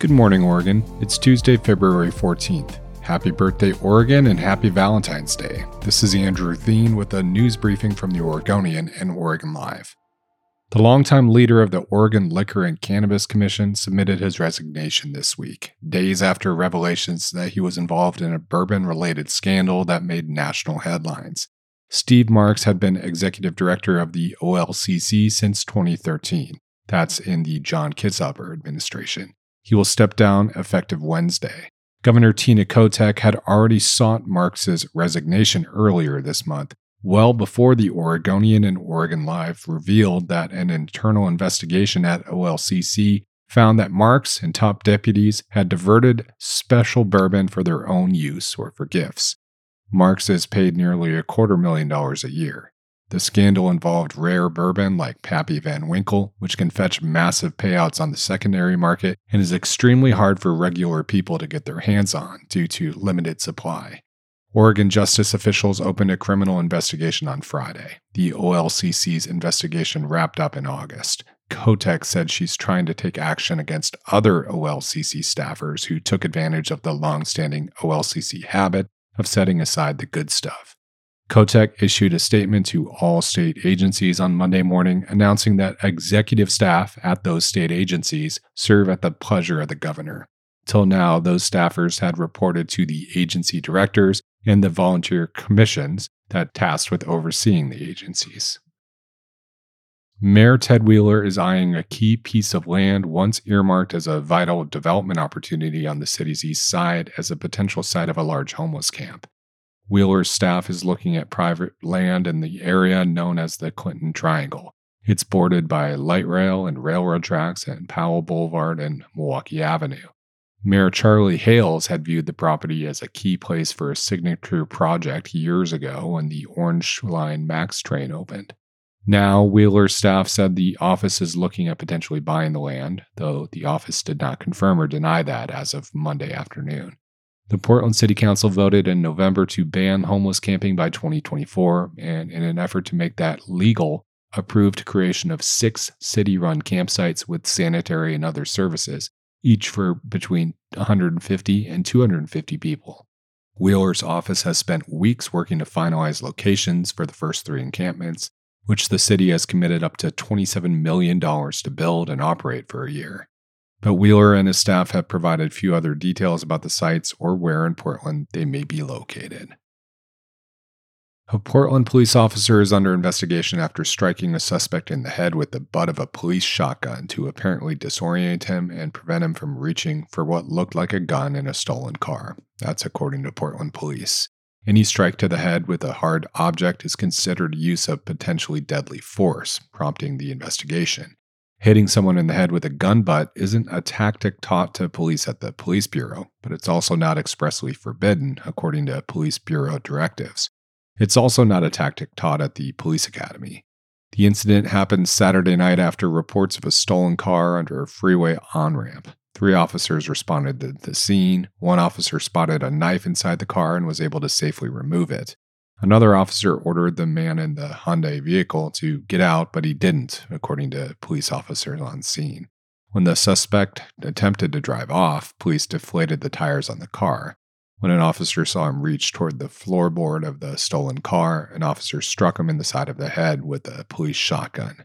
Good morning, Oregon. It's Tuesday, February 14th. Happy birthday, Oregon, and happy Valentine's Day. This is Andrew Theen with a news briefing from the Oregonian and Oregon Live. The longtime leader of the Oregon Liquor and Cannabis Commission submitted his resignation this week, days after revelations that he was involved in a bourbon related scandal that made national headlines. Steve Marks had been executive director of the OLCC since 2013. That's in the John Kitzhaber administration. He will step down effective Wednesday. Governor Tina Kotek had already sought Marks's resignation earlier this month, well before the Oregonian and Oregon Live revealed that an internal investigation at OLCC found that Marks and top deputies had diverted special bourbon for their own use or for gifts. Marks is paid nearly a quarter million dollars a year. The scandal involved rare bourbon like Pappy Van Winkle, which can fetch massive payouts on the secondary market and is extremely hard for regular people to get their hands on due to limited supply. Oregon justice officials opened a criminal investigation on Friday. The OLCC's investigation wrapped up in August. Kotek said she's trying to take action against other OLCC staffers who took advantage of the long-standing OLCC habit of setting aside the good stuff. Kotek issued a statement to all state agencies on Monday morning announcing that executive staff at those state agencies serve at the pleasure of the governor. Till now, those staffers had reported to the agency directors and the volunteer commissions that tasked with overseeing the agencies. Mayor Ted Wheeler is eyeing a key piece of land once earmarked as a vital development opportunity on the city's east side as a potential site of a large homeless camp. Wheeler's staff is looking at private land in the area known as the Clinton Triangle. It's bordered by light rail and railroad tracks and Powell Boulevard and Milwaukie Avenue. Mayor Charlie Hales had viewed the property as a key place for a signature project years ago when the Orange Line Max train opened. Now, Wheeler's staff said the office is looking at potentially buying the land, though the office did not confirm or deny that as of Monday afternoon. The Portland City Council voted in November to ban homeless camping by 2024, and in an effort to make that legal, approved creation of six city run campsites with sanitary and other services, each for between 150 and 250 people. Wheeler's office has spent weeks working to finalize locations for the first three encampments, which the city has committed up to $27 million to build and operate for a year. But Wheeler and his staff have provided few other details about the sites or where in Portland they may be located. A Portland police officer is under investigation after striking a suspect in the head with the butt of a police shotgun to apparently disorient him and prevent him from reaching for what looked like a gun in a stolen car. That's according to Portland police. Any strike to the head with a hard object is considered use of potentially deadly force, prompting the investigation. Hitting someone in the head with a gun butt isn't a tactic taught to police at the police bureau, but it's also not expressly forbidden according to police bureau directives. It's also not a tactic taught at the police academy. The incident happened Saturday night after reports of a stolen car under a freeway on ramp. Three officers responded to the scene. One officer spotted a knife inside the car and was able to safely remove it. Another officer ordered the man in the Hyundai vehicle to get out, but he didn't, according to police officers on scene. When the suspect attempted to drive off, police deflated the tires on the car. When an officer saw him reach toward the floorboard of the stolen car, an officer struck him in the side of the head with a police shotgun.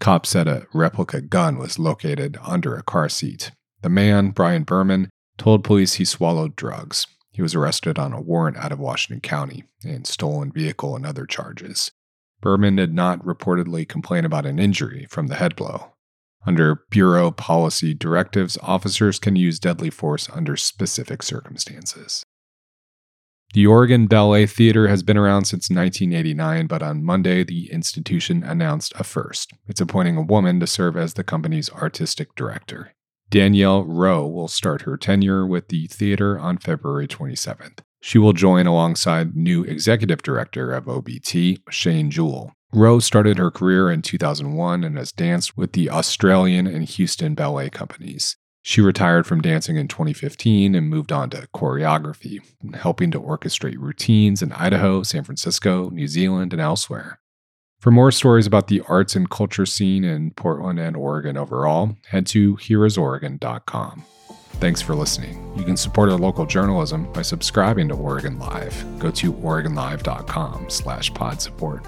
Cops said a replica gun was located under a car seat. The man, Brian Berman, told police he swallowed drugs. He was arrested on a warrant out of Washington County and stolen vehicle and other charges. Berman did not reportedly complain about an injury from the head blow. Under Bureau policy directives, officers can use deadly force under specific circumstances. The Oregon Ballet Theater has been around since 1989, but on Monday, the institution announced a first. It's appointing a woman to serve as the company's artistic director. Danielle Rowe will start her tenure with the theater on February 27th. She will join alongside new executive director of OBT, Shane Jewell. Rowe started her career in 2001 and has danced with the Australian and Houston ballet companies. She retired from dancing in 2015 and moved on to choreography, helping to orchestrate routines in Idaho, San Francisco, New Zealand, and elsewhere. For more stories about the arts and culture scene in Portland and Oregon overall, head to hereisoregon.com. Thanks for listening. You can support our local journalism by subscribing to Oregon Live. Go to oregonlive.com slash pod support.